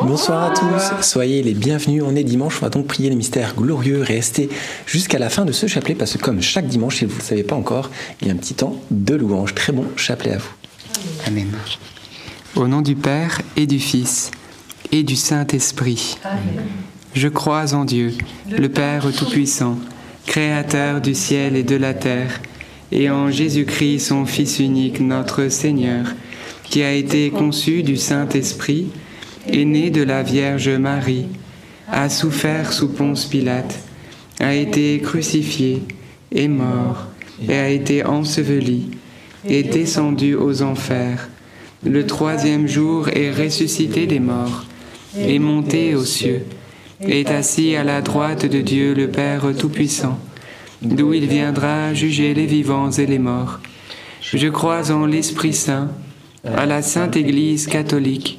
Bonsoir à tous, soyez les bienvenus. On est dimanche, on va donc prier les mystères glorieux et rester jusqu'à la fin de ce chapelet parce que comme chaque dimanche, si vous ne le savez pas encore, il y a un petit temps de louange. Très bon chapelet à vous. Amen. Au nom du Père et du Fils et du Saint-Esprit, je crois en Dieu, le Père Tout-Puissant, Créateur du ciel et de la terre, et en Jésus-Christ, son Fils unique, notre Seigneur, qui a été conçu du Saint-Esprit, est né de la Vierge Marie, a souffert sous Ponce Pilate, a été crucifié, est mort, et a été enseveli, est descendu aux enfers. Le troisième jour est ressuscité des morts, est monté aux cieux, est assis à la droite de Dieu le Père Tout-Puissant, d'où il viendra juger les vivants et les morts. Je crois en l'Esprit Saint, à la Sainte Église catholique,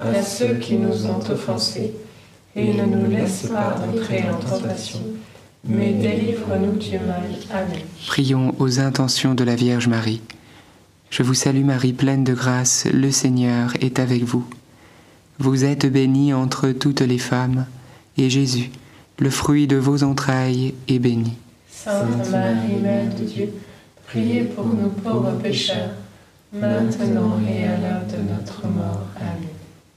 à ceux qui nous ont offensés, et ne nous laisse pas entrer en tentation, mais délivre-nous du mal. Amen. Prions aux intentions de la Vierge Marie. Je vous salue Marie, pleine de grâce, le Seigneur est avec vous. Vous êtes bénie entre toutes les femmes, et Jésus, le fruit de vos entrailles, est béni. Sainte Marie, Mère de Dieu, priez pour nous pauvres pécheurs, maintenant et à l'heure de notre mort. Amen.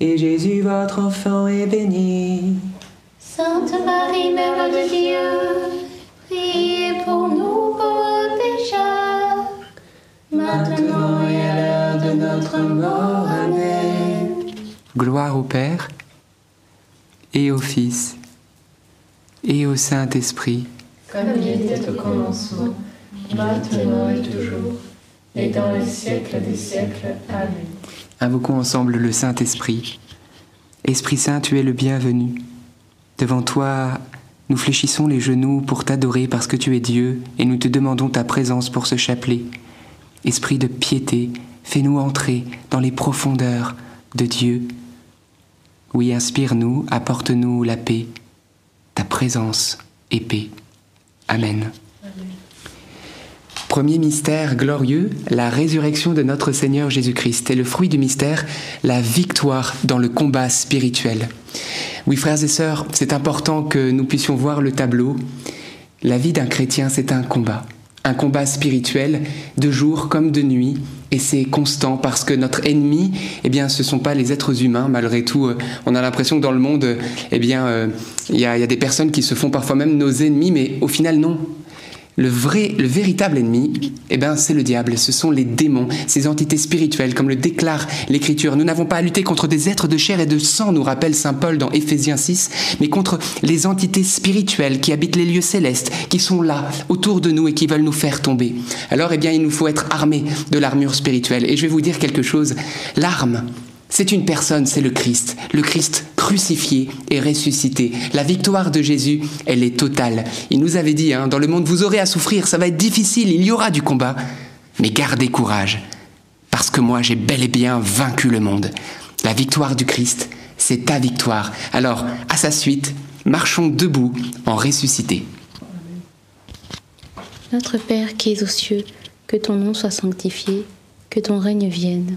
et Jésus, votre enfant, est béni. Sainte Marie, Mère de Dieu, priez pour nous pauvres pécheurs, Maintenant et à l'heure de notre mort. Amen. Gloire au Père, et au Fils, et au Saint-Esprit. Comme il était au commencement, maintenant et toujours, et dans les siècles des siècles. Amen. Invoquons ensemble le Saint-Esprit. Esprit Saint, tu es le bienvenu. Devant toi, nous fléchissons les genoux pour t'adorer parce que tu es Dieu et nous te demandons ta présence pour ce chapelet. Esprit de piété, fais-nous entrer dans les profondeurs de Dieu. Oui, inspire-nous, apporte-nous la paix, ta présence paix. Amen. Premier mystère glorieux, la résurrection de notre Seigneur Jésus-Christ. Et le fruit du mystère, la victoire dans le combat spirituel. Oui, frères et sœurs, c'est important que nous puissions voir le tableau. La vie d'un chrétien, c'est un combat. Un combat spirituel, de jour comme de nuit, et c'est constant parce que notre ennemi, eh bien, ce sont pas les êtres humains. Malgré tout, euh, on a l'impression que dans le monde, eh bien, euh, il y a des personnes qui se font parfois même nos ennemis, mais au final, non. Le vrai, le véritable ennemi, eh ben, c'est le diable. Ce sont les démons, ces entités spirituelles, comme le déclare l'Écriture. Nous n'avons pas à lutter contre des êtres de chair et de sang, nous rappelle saint Paul dans Éphésiens 6, mais contre les entités spirituelles qui habitent les lieux célestes, qui sont là, autour de nous et qui veulent nous faire tomber. Alors, eh bien, il nous faut être armés de l'armure spirituelle. Et je vais vous dire quelque chose. L'arme, c'est une personne, c'est le Christ. Le Christ crucifié et ressuscité. La victoire de Jésus, elle est totale. Il nous avait dit, hein, dans le monde, vous aurez à souffrir, ça va être difficile, il y aura du combat. Mais gardez courage, parce que moi, j'ai bel et bien vaincu le monde. La victoire du Christ, c'est ta victoire. Alors, à sa suite, marchons debout en ressuscité. Notre Père qui es aux cieux, que ton nom soit sanctifié, que ton règne vienne,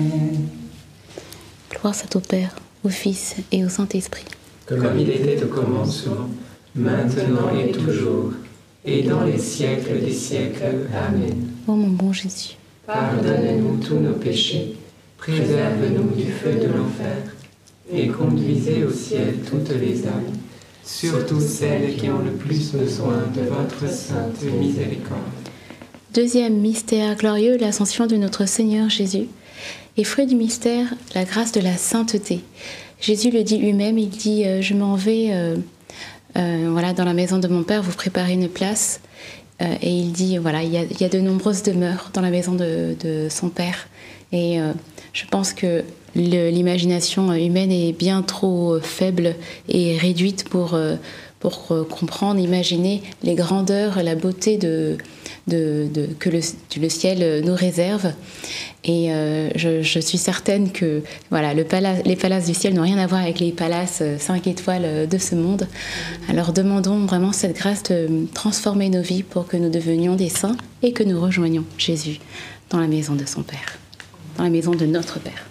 Gloire soit au Père, au Fils et au Saint-Esprit. Comme il était au commencement, maintenant et toujours, et dans les siècles des siècles. Amen. Ô mon bon Jésus, Pardonne-nous tous nos péchés, préserve-nous du feu de l'enfer, et conduisez au ciel toutes les âmes, surtout celles qui ont le plus besoin de votre sainte miséricorde. Deuxième mystère glorieux, l'ascension de notre Seigneur Jésus. Et fruit du mystère, la grâce de la sainteté. Jésus le dit lui-même, il dit euh, Je m'en vais euh, euh, voilà, dans la maison de mon Père, vous préparez une place. Et il dit voilà, il y, a, de nombreuses demeures dans la maison de, son Père. Et je pense que l'imagination humaine est bien trop faible et réduite pour, pour euh, comprendre, imaginer les grandeurs, la beauté que le, ciel nous réserve. Et euh, je, suis certaine que voilà, les palaces du ciel n'ont rien à voir avec les palaces 5 étoiles euh, de ce monde. Alors demandons vraiment cette grâce de transformer nos vies pour que nous devenions des saints et que nous rejoignions Jésus dans la maison de son Père, dans la maison de notre Père.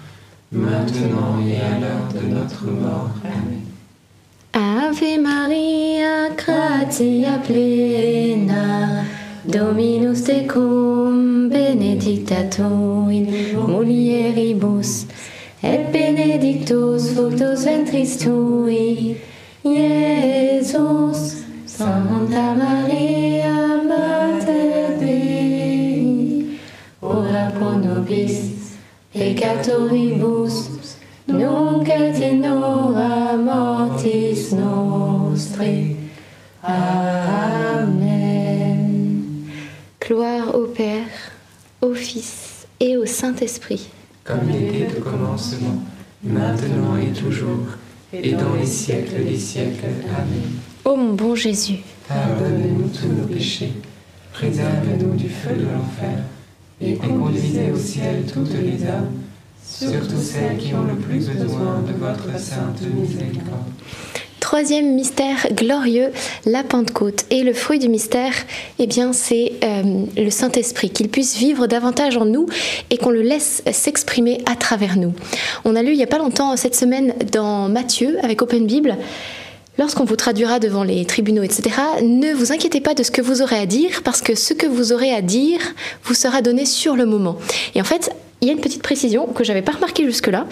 maintenant et à l'heure de notre mort. Amen. Ave Maria, gratia plena, Dominus tecum, benedicta tu in mulieribus, et benedictus fructus ventris tui, Iesus. Santa Maria, Mater Dei, ora pro nobis peccatoribus, nunc et in hora mortis nostri. Amen. Gloire au Père, au Fils et au Saint-Esprit. comme il était au commencement, maintenant et toujours, et dans les siècles des siècles. Amen. Ô mon bon Jésus, Pardonne-nous tous nos péchés, préserve-nous du feu de l'enfer, et conduisez au ciel toutes les âmes, surtout celles qui ont le plus besoin de votre sainte miséricorde. Troisième mystère glorieux, la Pentecôte. Et le fruit du mystère, eh bien, c'est euh, le Saint-Esprit, qu'il puisse vivre davantage en nous et qu'on le laisse s'exprimer à travers nous. On a lu il n'y a pas longtemps, cette semaine, dans Matthieu, avec Open Bible, Lorsqu'on vous traduira devant les tribunaux, etc., ne vous inquiétez pas de ce que vous aurez à dire, parce que ce que vous aurez à dire vous sera donné sur le moment. Et en fait, il y a une petite précision que j'avais pas remarquée jusque-là.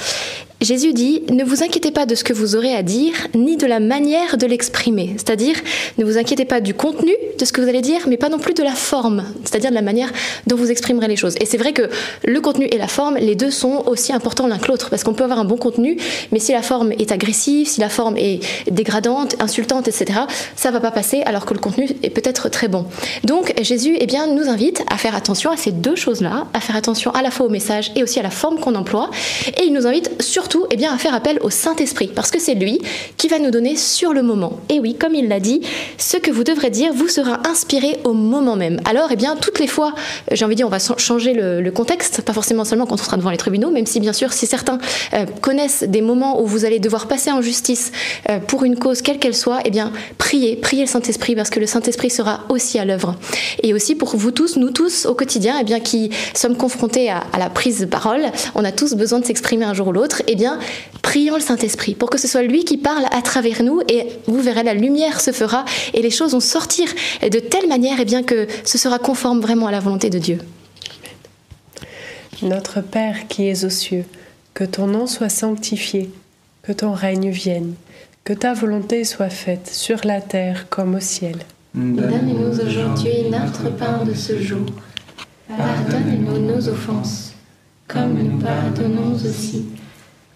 Jésus dit Ne vous inquiétez pas de ce que vous aurez à dire, ni de la manière de l'exprimer. C'est-à-dire, ne vous inquiétez pas du contenu de ce que vous allez dire, mais pas non plus de la forme, c'est-à-dire de la manière dont vous exprimerez les choses. Et c'est vrai que le contenu et la forme, les deux sont aussi importants l'un que l'autre, parce qu'on peut avoir un bon contenu, mais si la forme est agressive, si la forme est dégradante, insultante, etc., ça va pas passer, alors que le contenu est peut-être très bon. Donc Jésus, eh bien, nous invite à faire attention à ces deux choses-là, à faire attention à la fois au message et aussi à la forme qu'on emploie, et il nous invite surtout eh bien, à faire appel au Saint-Esprit, parce que c'est lui qui va nous donner sur le moment. Et oui, comme il l'a dit, ce que vous devrez dire vous sera inspiré au moment même. Alors, eh bien, toutes les fois, j'ai envie de dire, on va changer le, le, contexte, pas forcément seulement quand on sera devant les tribunaux, même si bien sûr, si certains euh, connaissent des moments où vous allez devoir passer en justice euh, pour une cause quelle qu'elle soit, eh bien, priez, priez le Saint-Esprit, parce que le Saint-Esprit sera aussi à l'œuvre. Et aussi pour vous tous, nous tous, au quotidien, eh bien, qui sommes confrontés à, à la prise de parole, on a tous besoin de s'exprimer un jour ou l'autre, et bien, prions le Saint-Esprit pour que ce soit lui qui parle à travers nous et vous verrez, la lumière se fera et les choses vont sortir de telle manière et bien que ce sera conforme vraiment à la volonté de Dieu. Notre Père qui es aux cieux, que ton nom soit sanctifié, que ton règne vienne, que ta volonté soit faite sur la terre comme au ciel. Donne-nous aujourd'hui notre pain de ce jour. Pardonne-nous nos offenses, comme nous pardonnons aussi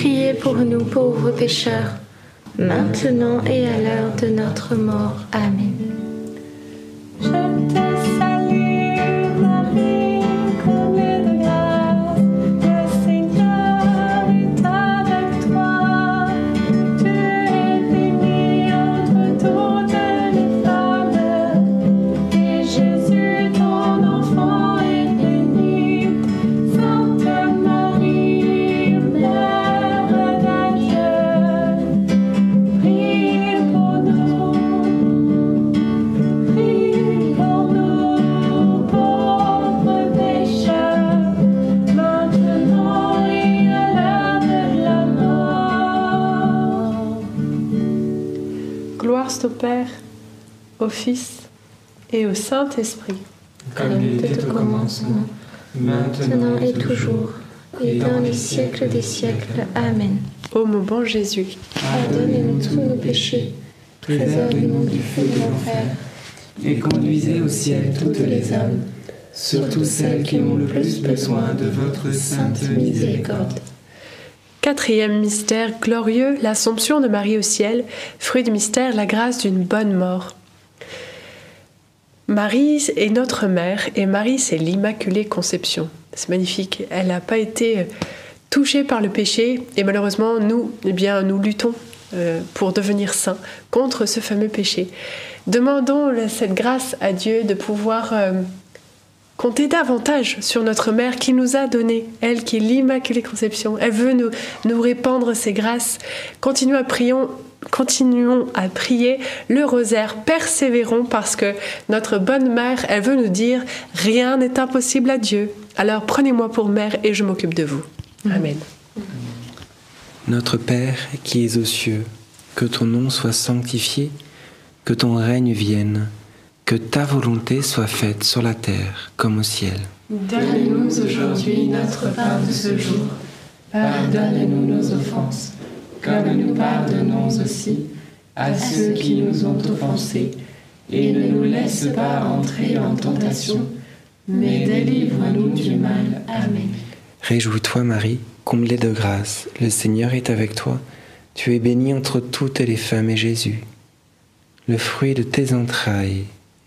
priez pour nous pauvres pécheurs, maintenant et à l'heure de notre mort. Amen. Au Père, au Fils et au Saint-Esprit. Comme il était au commencement, maintenant et toujours, et dans les siècles des siècles. Amen. Ô mon bon Jésus, Pardonnez-nous tous nos péchés, préservez-nous du feu de l'enfer, Et conduisez au ciel toutes les âmes, surtout celles qui ont le plus besoin de votre sainte miséricorde. Quatrième mystère glorieux, l'Assomption de Marie au ciel, fruit du mystère, la grâce d'une bonne mort. Marie est notre mère et Marie c'est l'Immaculée Conception. C'est magnifique. Elle n'a pas été touchée par le péché et malheureusement nous, eh bien, nous luttons euh, pour devenir saints contre ce fameux péché. Demandons cette grâce à Dieu de pouvoir euh, compter davantage sur notre mère qui nous a donné, elle qui est l'Immaculée Conception. Elle veut nous, nous répandre ses grâces. Continuons à prier, continuons à prier le rosaire, persévérons parce que notre bonne mère, elle veut nous dire rien n'est impossible à Dieu. Alors prenez-moi pour mère et je m'occupe de vous. Amen. Notre Père qui es aux cieux, que ton nom soit sanctifié, que ton règne vienne, que ta volonté soit faite sur la terre comme au ciel. Donne-nous aujourd'hui notre pain de ce jour. Pardonne-nous nos offenses comme nous pardonnons aussi à ceux qui nous ont offensés, et ne nous laisse pas entrer en tentation, mais délivre-nous du mal. Amen. Réjouis-toi Marie, comblée de grâce, le Seigneur est avec toi. Tu es bénie entre toutes les femmes et Jésus, le fruit de tes entrailles,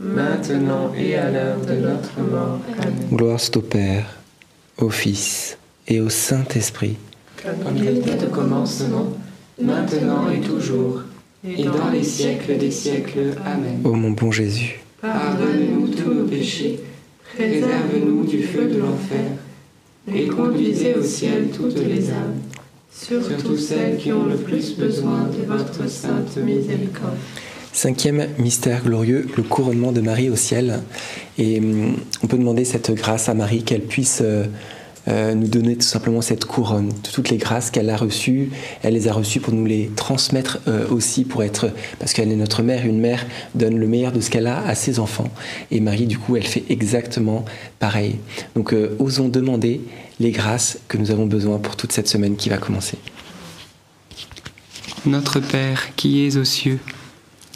maintenant et à l'heure de notre mort. Amen. Gloire au Père, au Fils et au Saint-Esprit comme il était au commencement, maintenant et toujours, et dans les siècles des siècles. Amen. Ô mon bon Jésus, pardonne-nous tous nos péchés, préserve-nous du feu de l'enfer, et conduisez au ciel toutes les âmes, surtout celles qui ont le plus besoin de votre sainte miséricorde. Cinquième mystère glorieux, le couronnement de Marie au ciel. Et hum, on peut demander cette grâce à Marie qu'elle puisse... Euh, euh, nous donner tout simplement cette couronne, toutes les grâces qu'elle a reçues, elle les a reçues pour nous les transmettre euh, aussi, pour être, parce qu'elle est notre mère, une mère donne le meilleur de ce qu'elle a à ses enfants. Et Marie, du coup, elle fait exactement pareil. Donc, osons demander les grâces que nous avons besoin pour toute cette semaine qui va commencer. Notre Père qui es aux cieux,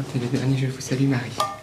Je crois que c'est le dernier, je vous salue Marie.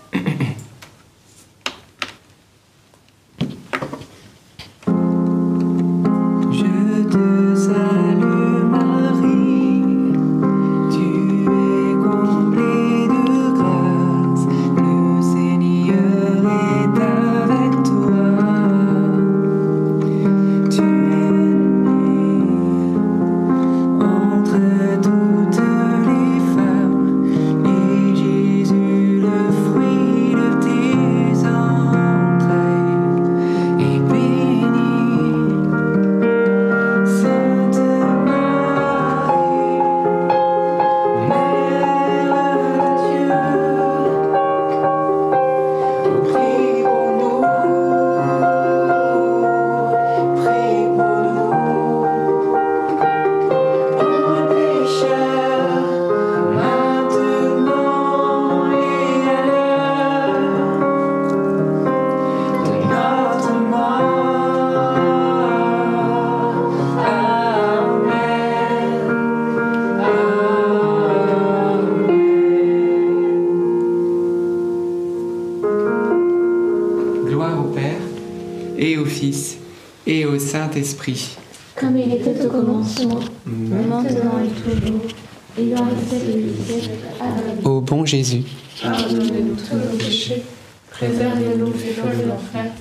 Jésus, Pardonnez-nous tous nos péchés, préservez-nous du feu de l'enfer,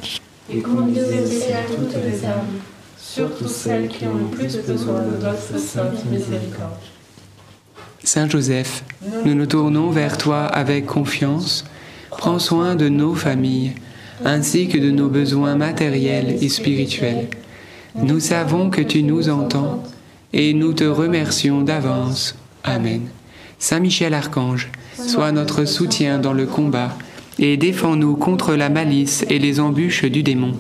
et conduisez au ciel toutes les âmes, surtout celles qui ont le plus besoin de votre sainte miséricorde. Saint Joseph, nous nous tournons vers toi avec confiance. Prends soin de nos familles, ainsi que de nos besoins matériels et spirituels. Nous savons que tu nous entends et nous te remercions d'avance. Amen. Saint Michel Archange, sois notre soutien dans le combat et défends-nous contre la malice et les embûches du démon.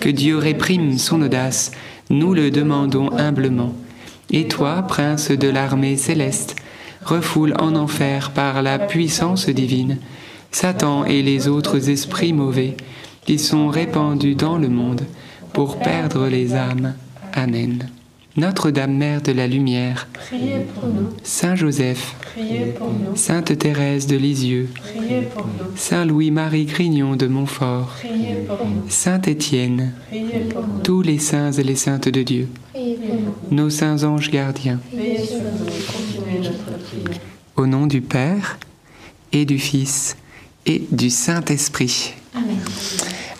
Que Dieu réprime son audace, nous le demandons humblement. Et toi, prince de l'armée céleste, refoule en enfer par la puissance divine Satan et les autres esprits mauvais qui sont répandus dans le monde pour perdre les âmes. Amen. Notre-Dame Mère de la Lumière, Priez pour nous. Saint Joseph, Priez pour nous. Sainte Thérèse de Lisieux, Priez pour nous. Saint Louis-Marie Grignon de Montfort, Priez pour nous. Saint Étienne, Priez pour nous. tous les saints et les saintes de Dieu, Priez pour nous. nos saints anges gardiens, sur nous notre au nom du Père et du Fils et du Saint-Esprit. Amen.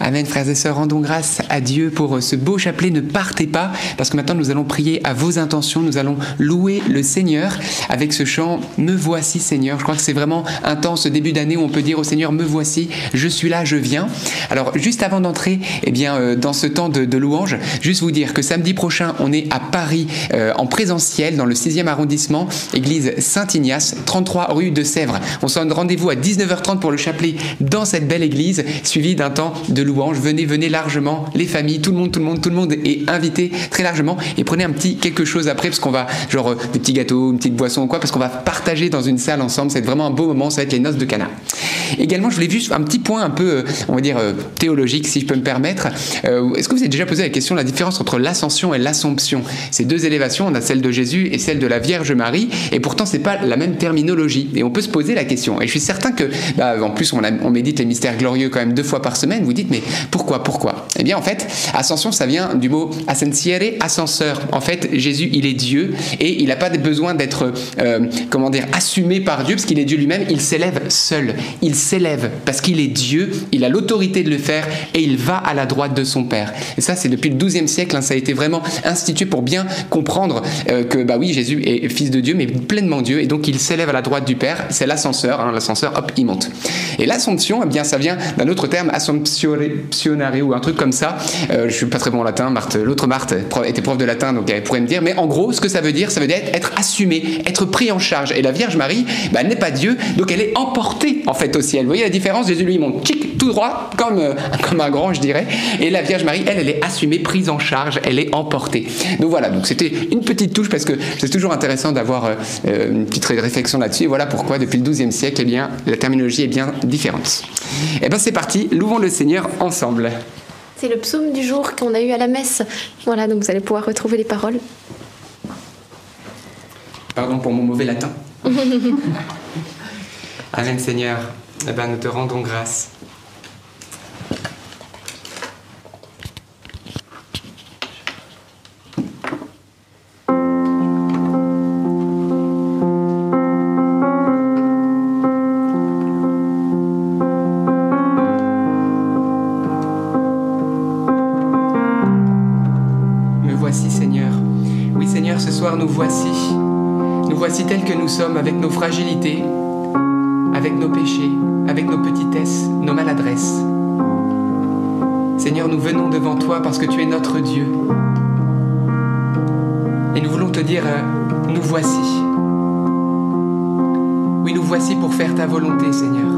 Amen, frères et sœurs, rendons grâce à Dieu pour ce beau chapelet. Ne partez pas, parce que maintenant nous allons prier à vos intentions, nous allons louer le Seigneur avec ce chant Me voici Seigneur. Je crois que c'est vraiment un temps, ce début d'année, où on peut dire au Seigneur Me voici, je suis là, je viens. Alors, juste avant d'entrer eh bien, euh, dans ce temps de, de louange, juste vous dire que samedi prochain, on est à Paris euh, en présentiel dans le 6e arrondissement, église Saint-Ignace, 33 rue de Sèvres. On se donne rendez-vous à 19h30 pour le chapelet dans cette belle église, suivi d'un temps de louange. Venez, venez largement, les familles, tout le monde, tout le monde, tout le monde est invité très largement. Et prenez un petit quelque chose après, parce qu'on va, genre, euh, des petits gâteaux, une petite boisson ou quoi, parce qu'on va partager dans une salle ensemble. C'est vraiment un beau moment, ça va être les noces de Cana. Également, je voulais juste un petit point un peu, euh, on va dire, euh, théologique, si je peux me permettre. Est-ce que vous avez déjà posé la question, la différence entre l'ascension et l'assomption? Ces deux élévations, on a celle de Jésus et celle de la Vierge Marie, et pourtant, c'est pas la même terminologie. Et on peut se poser la question. Et je suis certain que, bah, en plus, on médite les mystères glorieux quand même deux fois par semaine. Vous dites, mais pourquoi, pourquoi? Eh bien, en fait, ascension, ça vient du mot ascensiere, ascenseur. En fait, Jésus, il est Dieu et il n'a pas besoin d'être, euh, comment dire, assumé par Dieu, parce qu'il est Dieu lui-même. Il s'élève seul. Il s'élève parce qu'il est Dieu. Il a l'autorité de le faire et il va à la droite de son Père. Et ça, c'est depuis le XIIe siècle. hein, ça a été vraiment institué pour bien comprendre euh, que, bah oui, Jésus est fils de Dieu, mais pleinement Dieu, et donc il s'élève à la droite du Père. C'est l'ascenseur. hein, l'ascenseur, hop, il monte. Et l'assomption, eh bien, ça vient d'un autre terme, assomptionare ou un truc comme ça. Euh, je suis pas très bon en latin. Marthe, l'autre Marthe était prof de latin, donc elle pourrait me dire. Mais en gros, ce que ça veut dire, ça veut dire être assumé, être pris en charge. Et la Vierge Marie, bah, elle n'est pas Dieu, donc elle est emportée en fait au ciel. Vous voyez la différence? Jésus lui monte tout droit, comme, euh, comme un grand, je dirais. Et la Vierge Marie, elle, elle est assumée, prise en charge, elle est emportée. Donc voilà, donc c'était une petite touche parce que c'est toujours intéressant d'avoir euh, euh, une petite réflexion là-dessus. Et voilà pourquoi depuis le XIIe siècle, eh la terminologie est bien différente. Et bien c'est parti, louons le Seigneur ensemble. C'est le psaume du jour qu'on a eu à la messe. Voilà, donc vous allez pouvoir retrouver les paroles. Pardon pour mon mauvais latin. Amen Seigneur, eh ben, nous te rendons grâce. Nous voici. Nous voici tels que nous sommes avec nos fragilités, avec nos péchés, avec nos petitesses, nos maladresses. Seigneur, nous venons devant toi parce que tu es notre Dieu. Et nous voulons te dire, euh, nous voici. Oui, nous voici pour faire ta volonté, Seigneur,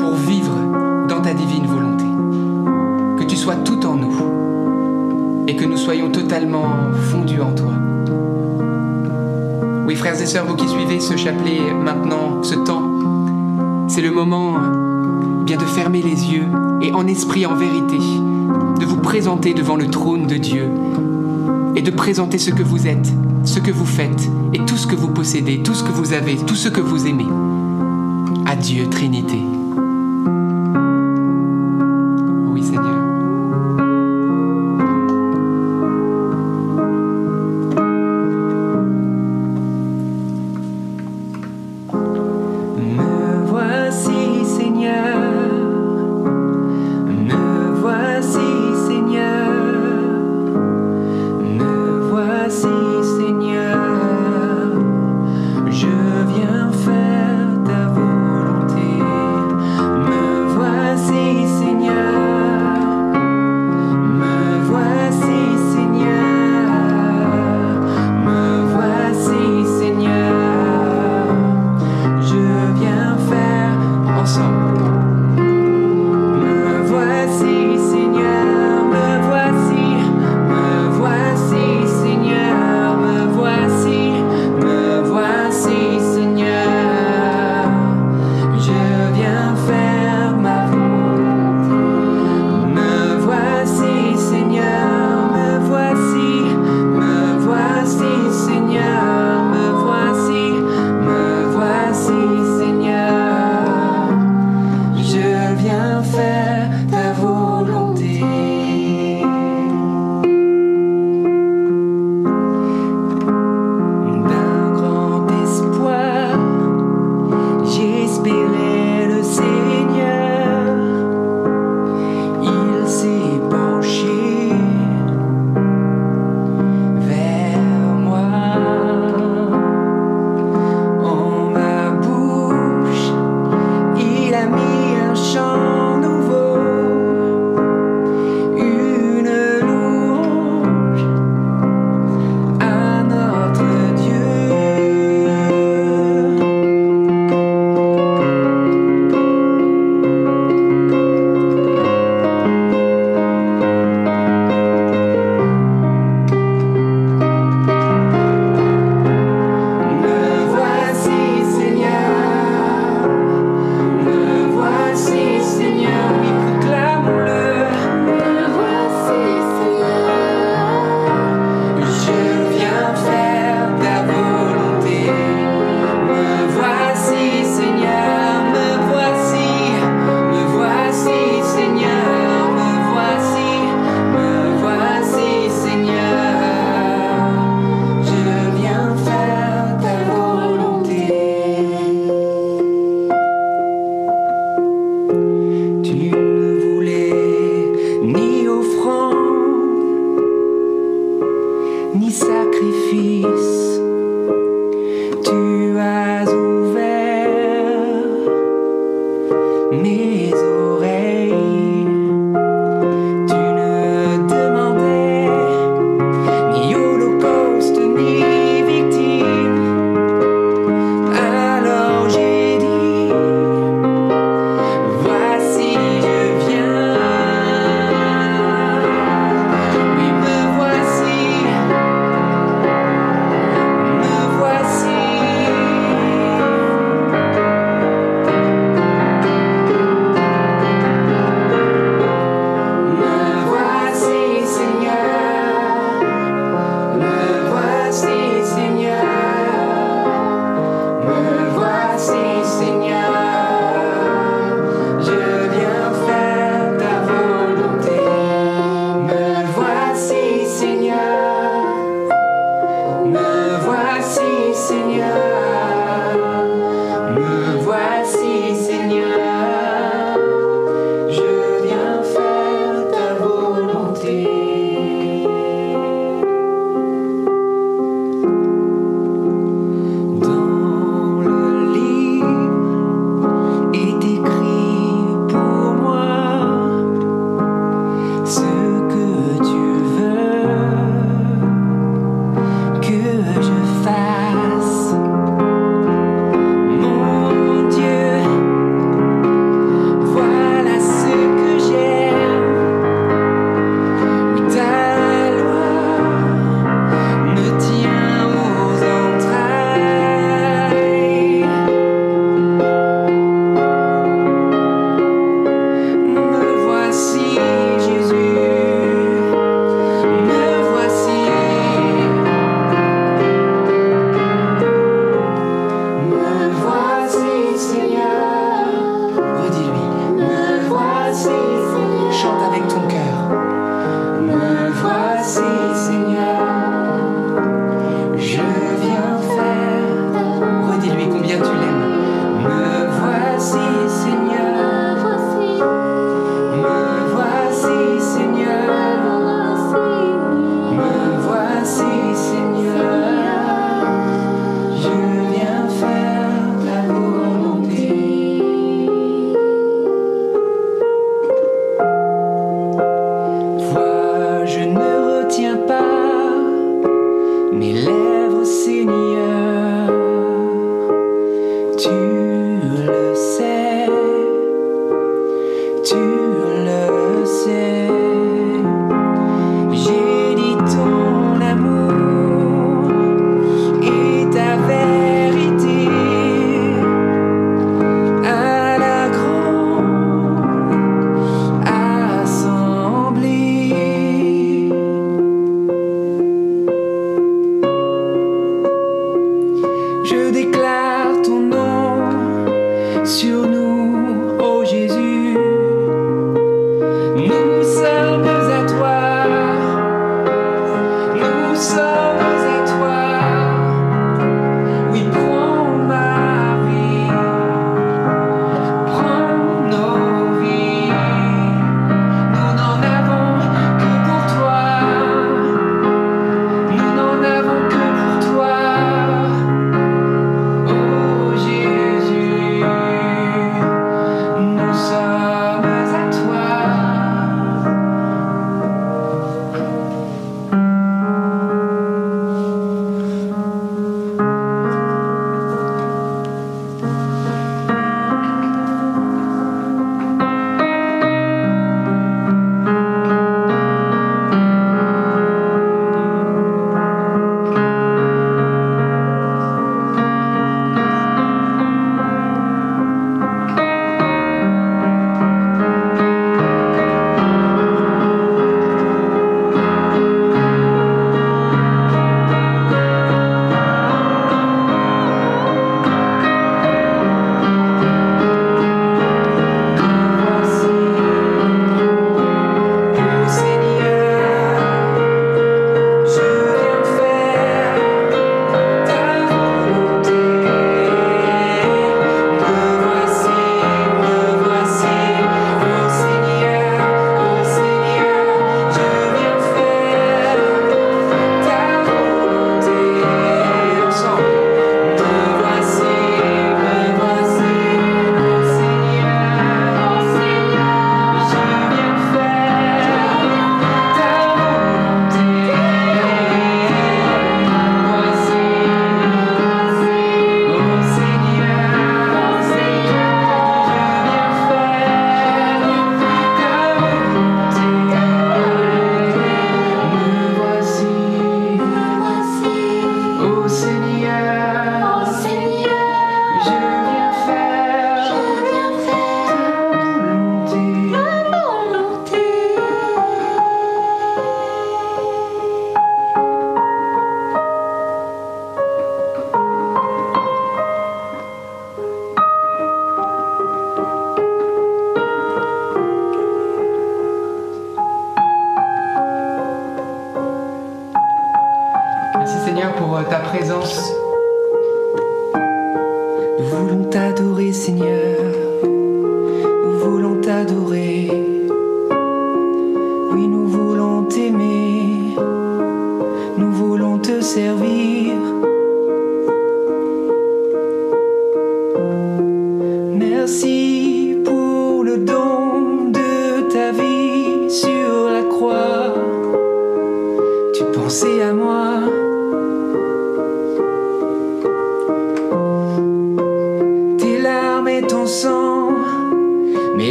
pour vivre dans ta divine volonté. Que tu sois tout en nous et que nous soyons totalement fondus en toi. Oui, frères et sœurs, vous qui suivez ce chapelet maintenant, ce temps, c'est le moment euh, bien de fermer les yeux et en esprit, en vérité, de vous présenter devant le trône de Dieu et de présenter ce que vous êtes, ce que vous faites et tout ce que vous possédez, tout ce que vous avez, tout ce que vous aimez. Adieu, Trinité.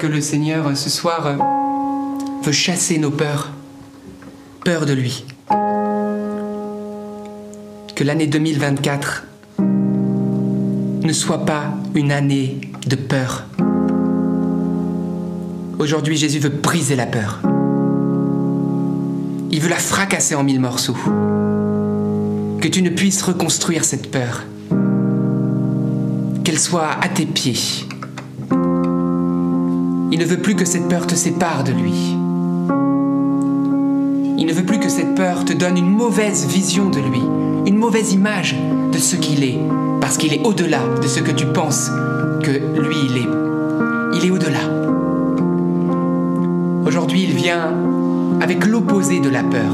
Que le Seigneur, euh, ce soir, euh, veut chasser nos peurs. Peur de lui. Que l'année 2024 ne soit pas une année de peur. Aujourd'hui, Jésus veut briser la peur. Il veut la fracasser en mille morceaux. Que tu ne puisses reconstruire cette peur. Qu'elle soit à tes pieds. Il ne veut plus que cette peur te sépare de lui. Il ne veut plus que cette peur te donne une mauvaise vision de lui, une mauvaise image de ce qu'il est, parce qu'il est au-delà de ce que tu penses que lui il est. Il est au-delà. Aujourd'hui, il vient avec l'opposé de la peur.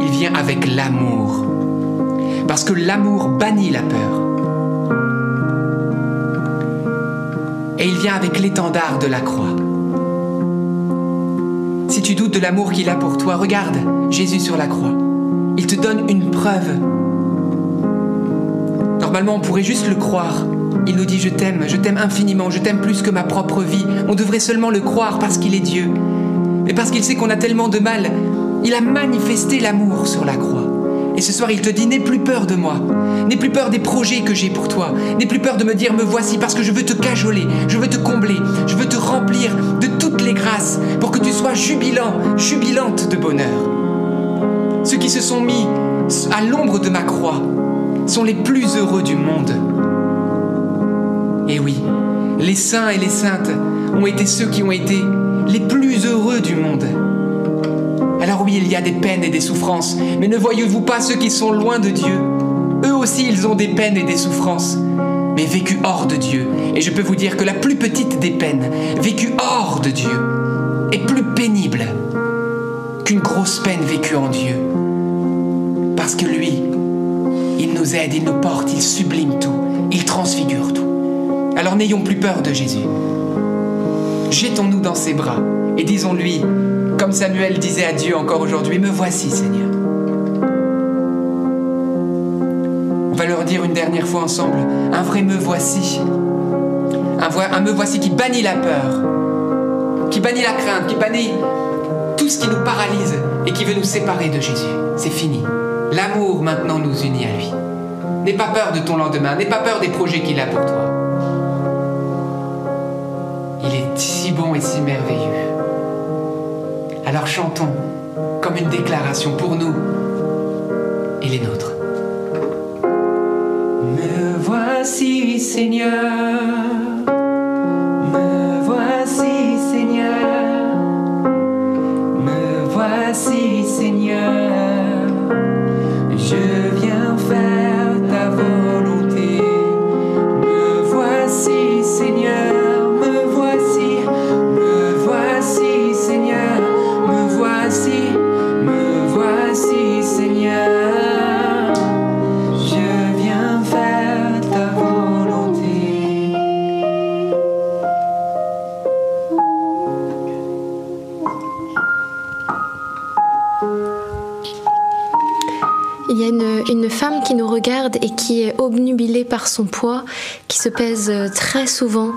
Il vient avec l'amour. Parce que l'amour bannit la peur. Il vient avec l'étendard de la croix. Si tu doutes de l'amour qu'il a pour toi, regarde Jésus sur la croix. Il te donne une preuve. Normalement, on pourrait juste le croire. Il nous dit je t'aime, je t'aime infiniment, je t'aime plus que ma propre vie. On devrait seulement le croire parce qu'il est Dieu. Mais parce qu'il sait qu'on a tellement de mal, il a manifesté l'amour sur la croix. Et ce soir, il te dit, n'aie plus peur de moi. N'aie plus peur des projets que j'ai pour toi. N'aie plus peur de me dire, me voici, parce que je veux te cajoler, je veux te combler, je veux te remplir de toutes les grâces pour que tu sois jubilant, jubilante de bonheur. Ceux qui se sont mis à l'ombre de ma croix sont les plus heureux du monde. Et oui, les saints et les saintes ont été ceux qui ont été les plus heureux du monde. Alors oui, il y a des peines et des souffrances, mais ne voyez-vous pas ceux qui sont loin de Dieu? Eux aussi, ils ont des peines et des souffrances, mais vécues hors de Dieu. Et je peux vous dire que la plus petite des peines, vécue hors de Dieu, est plus pénible qu'une grosse peine vécue en Dieu. Parce que lui, il nous aide, il nous porte, il sublime tout, il transfigure tout. Alors n'ayons plus peur de Jésus. Jetons-nous dans ses bras et disons-lui, comme Samuel disait à Dieu encore aujourd'hui, me voici Seigneur. On va leur dire une dernière fois ensemble, un vrai me voici. Un, me voici qui bannit la peur, qui bannit la crainte, qui bannit tout ce qui nous paralyse et qui veut nous séparer de Jésus. C'est fini. L'amour maintenant nous unit à lui. N'aie pas peur de ton lendemain, n'aie pas peur des projets qu'il a pour toi. Alors chantons comme une déclaration pour nous et les nôtres. Me voici Seigneur, qui se pèse très souvent.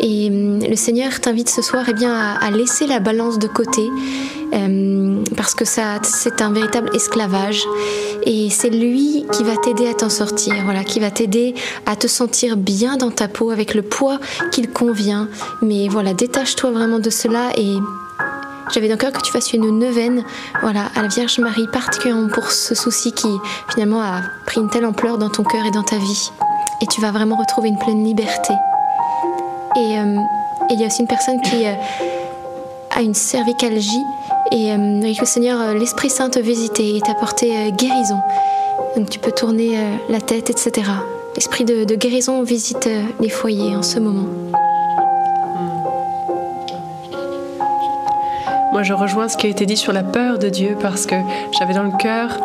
Et hum, le Seigneur t'invite ce soir eh bien, à, laisser la balance de côté, hum, parce que ça, c'est un véritable esclavage. Et c'est lui qui va t'aider à t'en sortir, voilà, qui va t'aider à te sentir bien dans ta peau avec le poids qu'il convient. Mais voilà, détache-toi vraiment de cela et j'avais dans cœur que tu fasses une neuvaine voilà, à la Vierge Marie, particulièrement pour ce souci qui finalement a pris une telle ampleur dans ton cœur et dans ta vie. Et tu vas vraiment retrouver une pleine liberté. Et, euh, il y a aussi une personne qui euh, a une cervicalgie et euh, avec le Seigneur, l'Esprit Saint te visiter et t'apporter guérison. Donc tu peux tourner la tête, etc. L'Esprit de guérison visite les foyers en ce moment. Moi, je rejoins ce qui a été dit sur la peur de Dieu parce que j'avais dans le cœur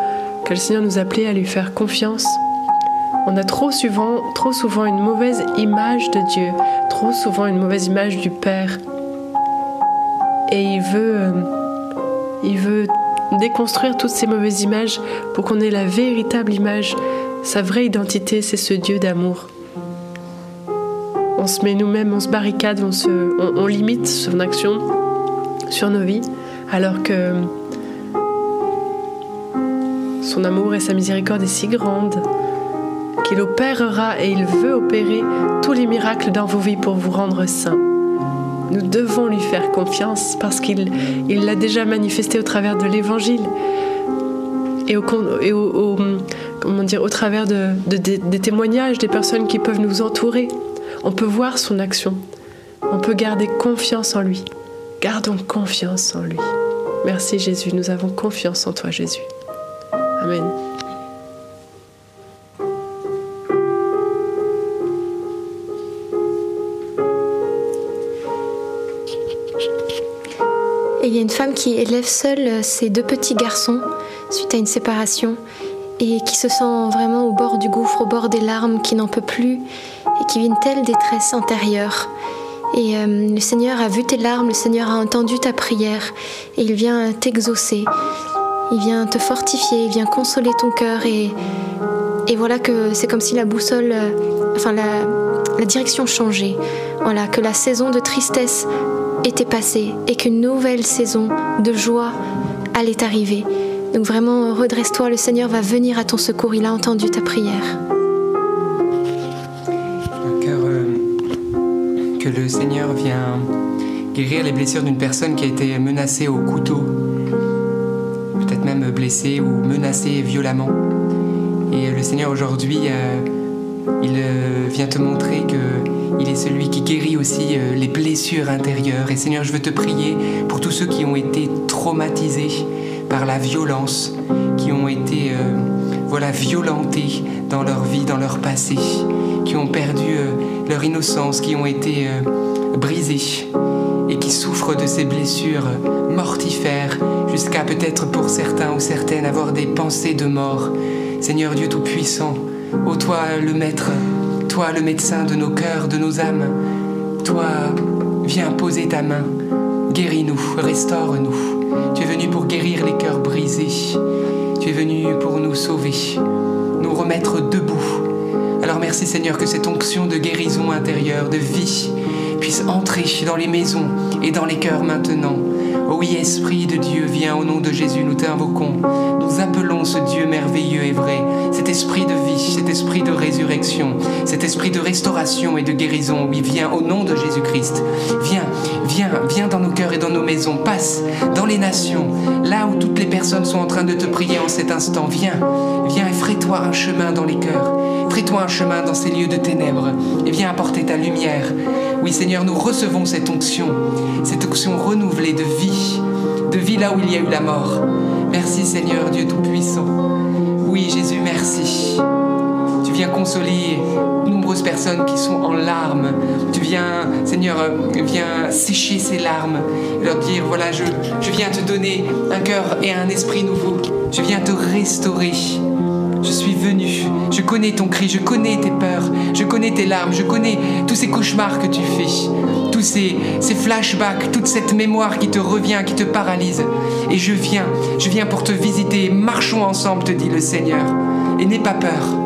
que le Seigneur nous appelait à lui faire confiance. On a trop souvent, trop souvent une mauvaise image de Dieu, trop souvent une mauvaise image du Père. Et il veut, euh, il veut déconstruire toutes ces mauvaises images pour qu'on ait la véritable image. Sa vraie identité, c'est ce Dieu d'amour. On se met nous-mêmes, on se barricade, on, se, on limite son action sur nos vies, alors que son amour et sa miséricorde est si grande qu'il opérera et il veut opérer tous les miracles dans vos vies pour vous rendre saints. Nous devons lui faire confiance parce qu'il il l'a déjà manifesté au travers de l'Évangile et, au, et au, comment dire, au travers de, des témoignages des personnes qui peuvent nous entourer. On peut voir son action. On peut garder confiance en lui. Gardons confiance en lui. Merci Jésus, nous avons confiance en toi Jésus. Amen. Une femme qui élève seule ses deux petits garçons suite à une séparation et qui se sent vraiment au bord du gouffre, au bord des larmes, qui n'en peut plus et qui vit une telle détresse intérieure. Et euh, le Seigneur a vu tes larmes, le Seigneur a entendu ta prière et il vient t'exaucer. Il vient te fortifier, il vient consoler ton cœur et, et voilà que c'est comme si la boussole, euh, enfin la, la direction changeait. Voilà, que la saison de tristesse était passée et qu'une nouvelle saison de joie allait arriver. Donc vraiment, redresse-toi, le Seigneur va venir à ton secours, il a entendu ta prière. que le Seigneur vient guérir les blessures d'une personne qui a été menacée au couteau, peut-être même blessée ou menacée violemment. Et le Seigneur aujourd'hui, euh, il euh, vient te montrer que il est celui qui guérit aussi euh, les blessures intérieures. Et Seigneur, je veux te prier pour tous ceux qui ont été traumatisés par la violence, qui ont été voilà violentés dans leur vie, dans leur passé, qui ont perdu leur innocence, qui ont été euh, brisées et qui souffrent de ces blessures mortifères, jusqu'à peut-être pour certains ou certaines avoir des pensées de mort. Seigneur Dieu Tout-Puissant, ô toi le Maître, toi le médecin de nos cœurs, de nos âmes, toi viens poser ta main, guéris-nous, restaure-nous. Tu es venu pour guérir les cœurs brisés, tu es venu pour nous sauver, nous remettre debout alors merci Seigneur que cette onction de guérison intérieure, de vie, puisse entrer dans les maisons et dans les cœurs maintenant. Oh oui, Esprit de Dieu, viens au nom de Jésus, nous t'invoquons. Nous appelons ce Dieu merveilleux et vrai, cet esprit de vie, cet esprit de résurrection, cet esprit de restauration et de guérison. Oui, viens au nom de Jésus-Christ. Viens, viens, viens dans nos cœurs et dans nos maisons. Passe dans les nations, là où toutes les personnes sont en train de te prier en cet instant. Viens, viens et ferai-toi un chemin dans les cœurs. Ferai-toi un chemin dans ces lieux de ténèbres et viens apporter ta lumière. Oui Seigneur, nous recevons cette onction, cette onction renouvelée de vie, de vie là où il y a eu la mort. Merci Seigneur Dieu Tout-Puissant. Oui Jésus, merci. Tu viens consoler nombreuses personnes qui sont en larmes. Tu viens, Seigneur, viens sécher ces larmes, leur dire, voilà, je, je viens te donner un cœur et un esprit nouveau. Je viens te restaurer. Je suis venu. Je connais ton cri, je connais tes peurs, je connais tes larmes, je connais tous ces cauchemars que tu fais, tous ces, flashbacks, toute cette mémoire qui te revient, qui te paralyse. Et je viens, je viens pour te visiter. Marchons ensemble, te dit le Seigneur. Et n'aie pas peur.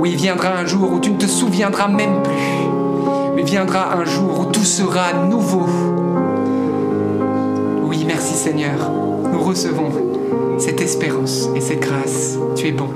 Oui, viendra un jour où tu ne te souviendras même plus. Mais viendra un jour où tout sera nouveau. Oui, merci Seigneur. Nous recevons cette espérance et cette grâce. Tu es bon.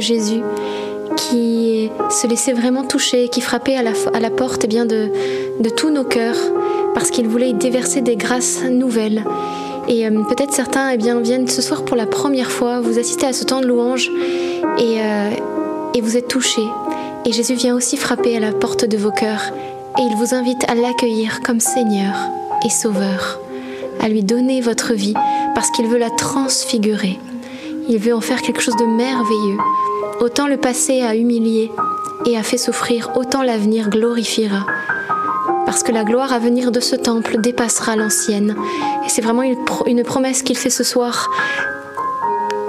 Jésus qui se laissait vraiment toucher, qui frappait à la, porte eh bien, de, de tous nos cœurs, parce qu'il voulait y déverser des grâces nouvelles. Et euh, peut-être certains eh bien, viennent ce soir pour la première fois, vous assistez à ce temps de louange et, euh, et vous êtes touchés. Et Jésus vient aussi frapper à la porte de vos cœurs et il vous invite à l'accueillir comme Seigneur et Sauveur, à lui donner votre vie parce qu'il veut la transfigurer. Il veut en faire quelque chose de merveilleux. Autant le passé a humilié et a fait souffrir, autant l'avenir glorifiera. Parce que la gloire à venir de ce temple dépassera l'ancienne. Et c'est vraiment une, promesse qu'il fait ce soir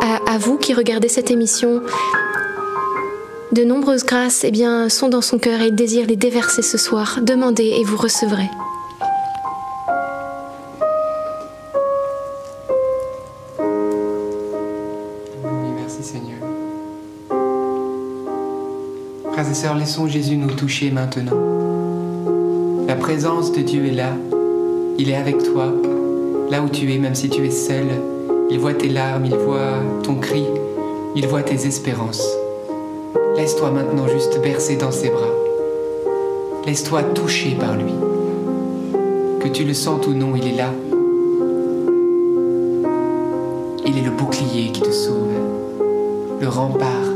à, à vous qui regardez cette émission de nombreuses grâces eh bien, sont dans son cœur et il désire les déverser ce soir. Demandez et vous recevrez. Laissons Jésus nous toucher maintenant. La présence de Dieu est là. Il est avec toi, là où tu es, même si tu es seul. Il voit tes larmes, il voit ton cri, il voit tes espérances. Laisse-toi maintenant juste bercer dans ses bras. Laisse-toi toucher par lui. Que tu le sentes ou non, il est là. Il est le bouclier qui te sauve, le rempart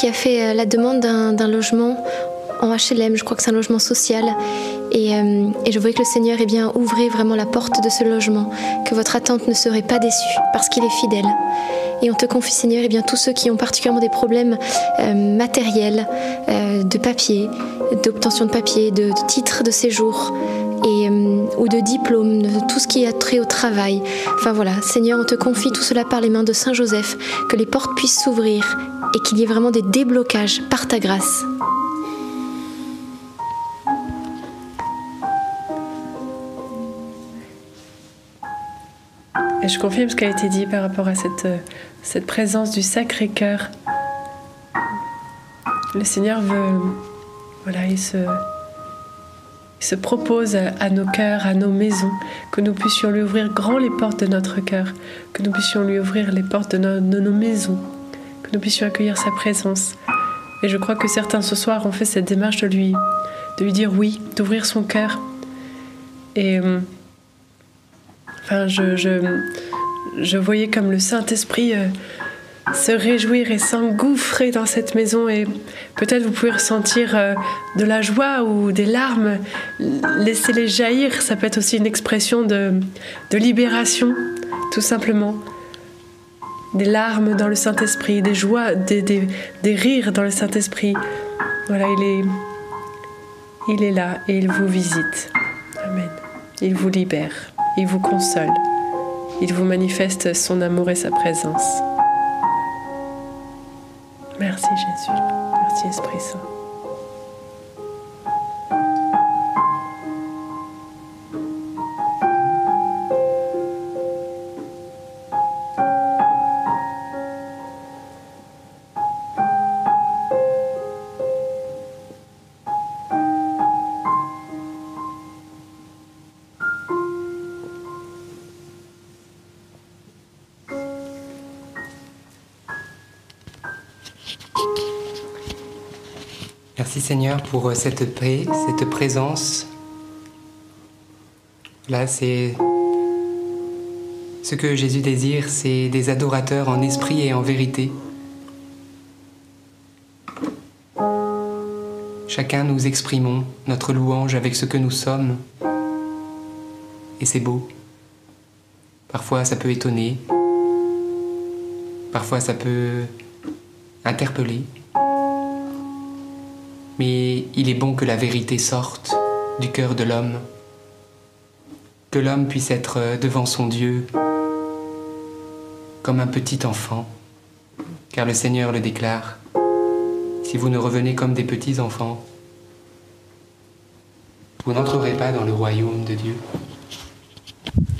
qui a fait euh, la demande d'un logement en HLM, je crois que c'est un logement social. Et, euh, et, je voyais que le Seigneur eh bien, ouvrait vraiment la porte de ce logement, que votre attente ne serait pas déçue, parce qu'il est fidèle. Et on te confie, Seigneur, eh bien, tous ceux qui ont particulièrement des problèmes euh, matériels, de papier, d'obtention de papier, de, de titres de séjour, et, ou de diplôme, de tout ce qui a trait au travail. Enfin voilà, Seigneur, on te confie tout cela par les mains de Saint Joseph, que les portes puissent s'ouvrir et qu'il y ait vraiment des déblocages par ta grâce. Et je confirme ce qui a été dit par rapport à cette, cette présence du Sacré-Cœur. Le Seigneur veut, voilà, il se, propose à nos cœurs, à nos maisons, que nous puissions lui ouvrir grand les portes de notre cœur, que nous puissions lui ouvrir les portes de nos maisons, que nous puissions accueillir sa présence. Et je crois que certains ce soir ont fait cette démarche de lui, de lui dire oui, d'ouvrir son cœur. Et enfin, je, je, je voyais comme le Saint-Esprit euh, se réjouir et s'engouffrer dans cette maison. Et peut-être vous pouvez ressentir euh, de la joie ou des larmes. Laissez-les jaillir. Ça peut être aussi une expression de, de libération, tout simplement des larmes dans le Saint-Esprit, des joies, des, rires dans le Saint-Esprit. Voilà, il est, il est là et il vous visite. Amen. Il vous libère, il vous console, il vous manifeste son amour et sa présence. Merci Jésus, merci Esprit Saint. Pour cette paix, cette présence. Là, c'est ce que Jésus désire, c'est des adorateurs en esprit et en vérité. Chacun nous exprimons notre louange avec ce que nous sommes. Et c'est beau. Parfois ça peut étonner, parfois ça peut interpeller. Mais il est bon que la vérité sorte du cœur de l'homme, que l'homme puisse être devant son Dieu comme un petit enfant, car le Seigneur le déclare, si vous ne revenez comme des petits enfants, vous n'entrerez pas dans le royaume de Dieu.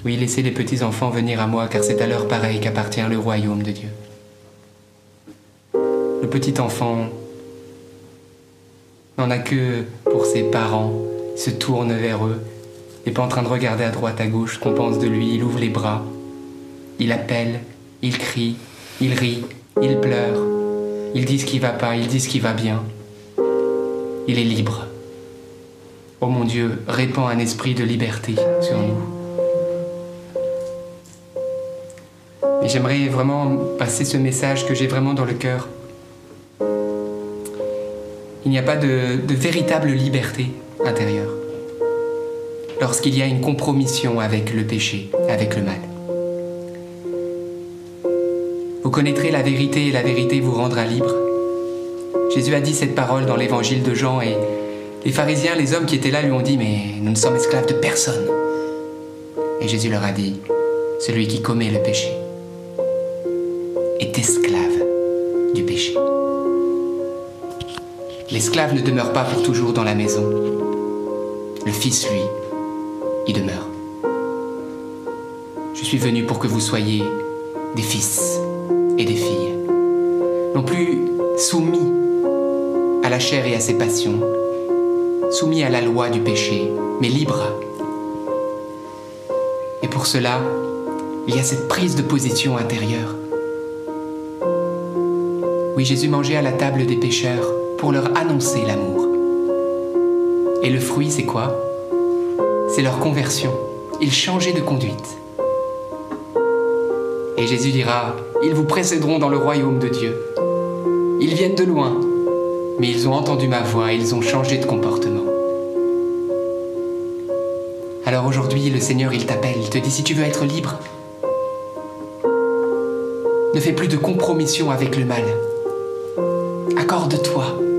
Oui, laissez les petits enfants venir à moi, car c'est à leur pareil qu'appartient le royaume de Dieu. Le petit enfant n'en a que pour ses parents, se tourne vers eux, n'est pas en train de regarder à droite, à gauche qu'on pense de lui, il ouvre les bras, il appelle, il crie, il rit, il pleure, il dit ce qui va pas, il dit ce qui va bien. Il est libre. Oh mon Dieu, répand un esprit de liberté sur nous. J'aimerais vraiment passer ce message que j'ai vraiment dans le cœur. Il n'y a pas de, véritable liberté intérieure lorsqu'il y a une compromission avec le péché, avec le mal. Vous connaîtrez la vérité et la vérité vous rendra libre. Jésus a dit cette parole dans l'évangile de Jean et les pharisiens, les hommes qui étaient là lui ont dit Mais nous ne sommes esclaves de personne. Et Jésus leur a dit Celui qui commet le péché est esclave du péché. L'esclave ne demeure pas pour toujours dans la maison. Le Fils, lui, y demeure. Je suis venu pour que vous soyez des fils et des filles, non plus soumis à la chair et à ses passions, soumis à la loi du péché, mais libres. Et pour cela, il y a cette prise de position intérieure. Oui, Jésus mangeait à la table des pécheurs pour leur annoncer l'amour. Et le fruit, c'est quoi? C'est leur conversion. Ils changeaient de conduite. Et Jésus dira, ils vous précéderont dans le royaume de Dieu. Ils viennent de loin, mais ils ont entendu ma voix et ils ont changé de comportement. Alors aujourd'hui, le Seigneur, il t'appelle, il te dit, si tu veux être libre, ne fais plus de compromission avec le mal. Accorde-toi.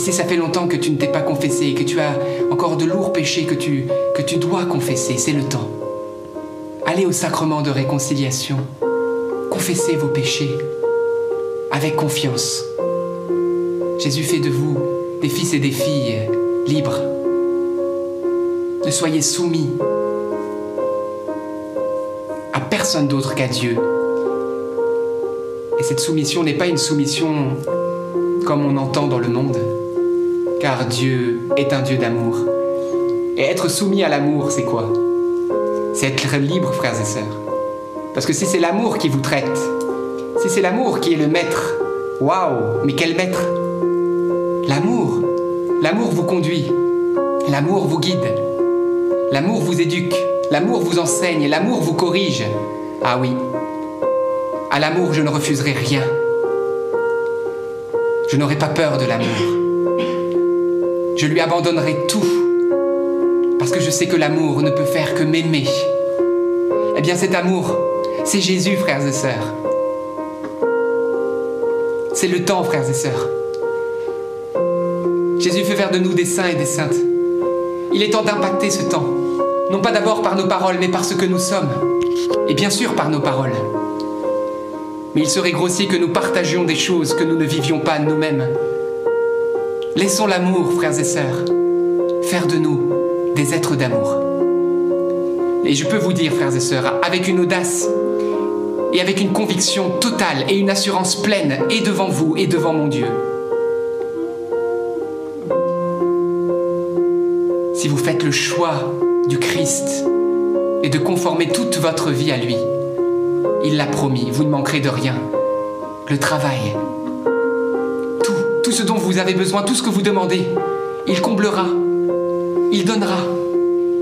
Et si ça fait longtemps que tu ne t'es pas confessé et que tu as encore de lourds péchés que tu, que tu dois confesser, c'est le temps. Allez au sacrement de réconciliation. Confessez vos péchés avec confiance. Jésus fait de vous des fils et des filles libres. Ne soyez soumis à personne d'autre qu'à Dieu. Et cette soumission n'est pas une soumission comme on entend dans le monde, car Dieu est un Dieu d'amour. Et être soumis à l'amour, c'est quoi? C'est être libre, frères et sœurs. Parce que si c'est l'amour qui vous traite, si c'est l'amour qui est le maître, waouh, mais quel maître? L'amour, l'amour vous conduit, l'amour vous guide, l'amour vous éduque, l'amour vous enseigne, l'amour vous corrige. Ah oui, à l'amour je ne refuserai rien. Je n'aurai pas peur de l'amour. Je lui abandonnerai tout, parce que je sais que l'amour ne peut faire que m'aimer. Eh bien cet amour, c'est Jésus, frères et sœurs. C'est le temps, frères et sœurs. Jésus fait faire de nous des saints et des saintes. Il est temps d'impacter ce temps, non pas d'abord par nos paroles, mais par ce que nous sommes, et bien sûr par nos paroles. Mais il serait grossier que nous partagions des choses que nous ne vivions pas nous-mêmes. Laissons l'amour, frères et sœurs, faire de nous des êtres d'amour. Et je peux vous dire, frères et sœurs, avec une audace et avec une conviction totale et une assurance pleine, et devant vous et devant mon Dieu, si vous faites le choix du Christ et de conformer toute votre vie à lui, il l'a promis, vous ne manquerez de rien. Le travail, tout, ce dont vous avez besoin, tout ce que vous demandez, il comblera, il donnera.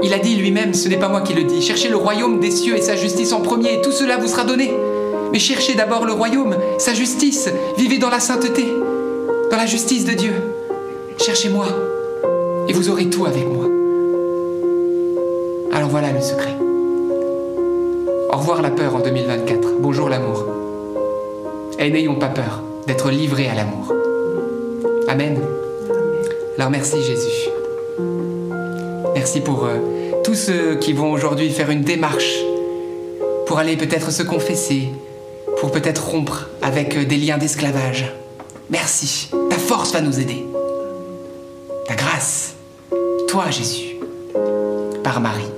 Il a dit lui-même, ce n'est pas moi qui le dis, cherchez le royaume des cieux et sa justice en premier, et tout cela vous sera donné. Mais cherchez d'abord le royaume, sa justice, vivez dans la sainteté, dans la justice de Dieu. Cherchez-moi, et vous aurez tout avec moi. Alors voilà le secret. Au revoir la peur en 2024. Bonjour l'amour. Et n'ayons pas peur d'être livrés à l'amour. Amen. Alors merci Jésus. Merci pour euh, tous ceux qui vont aujourd'hui faire une démarche pour aller peut-être se confesser, pour peut-être rompre avec euh, des liens d'esclavage. Merci. Ta force va nous aider. Ta grâce. Toi Jésus. Par Marie.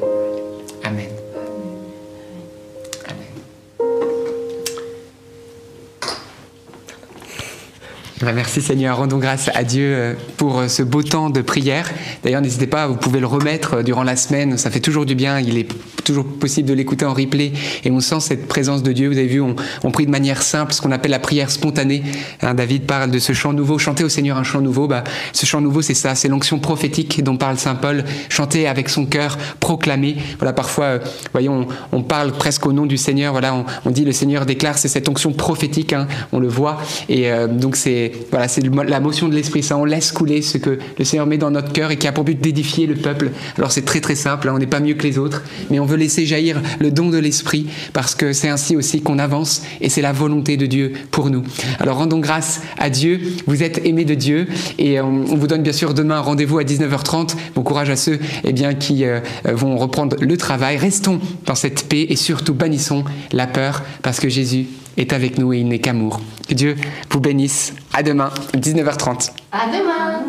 Merci Seigneur, rendons grâce à Dieu euh, pour euh, ce beau temps de prière. D'ailleurs, n'hésitez pas, vous pouvez le remettre euh, durant la semaine, ça fait toujours du bien, il est toujours possible de l'écouter en replay et on sent cette présence de Dieu. Vous avez vu, on, on prie de manière simple, ce qu'on appelle la prière spontanée. Hein, David parle de ce chant nouveau, chanter au Seigneur un chant nouveau. Bah, ce chant nouveau, c'est ça, c'est l'onction prophétique dont parle Saint Paul, chanter avec son cœur, proclamer. Voilà, parfois, voyons, on, parle presque au nom du Seigneur. Voilà, on, dit le Seigneur déclare, c'est cette onction prophétique, hein, on le voit. Et donc c'est voilà, c'est la motion de l'Esprit Saint. On laisse couler ce que le Seigneur met dans notre cœur et qui a pour but d'édifier le peuple. Alors c'est très très simple, hein, on n'est pas mieux que les autres, mais on veut laisser jaillir le don de l'Esprit parce que c'est ainsi aussi qu'on avance et c'est la volonté de Dieu pour nous. Alors rendons grâce à Dieu. Vous êtes aimés de Dieu et on, on vous donne bien sûr demain rendez-vous à 19h30. Bon courage à ceux eh bien, qui euh, vont reprendre le travail. Restons dans cette paix et surtout bannissons la peur parce que Jésus est avec nous et il n'est qu'amour. Que Dieu vous bénisse. À demain, 19h30. À demain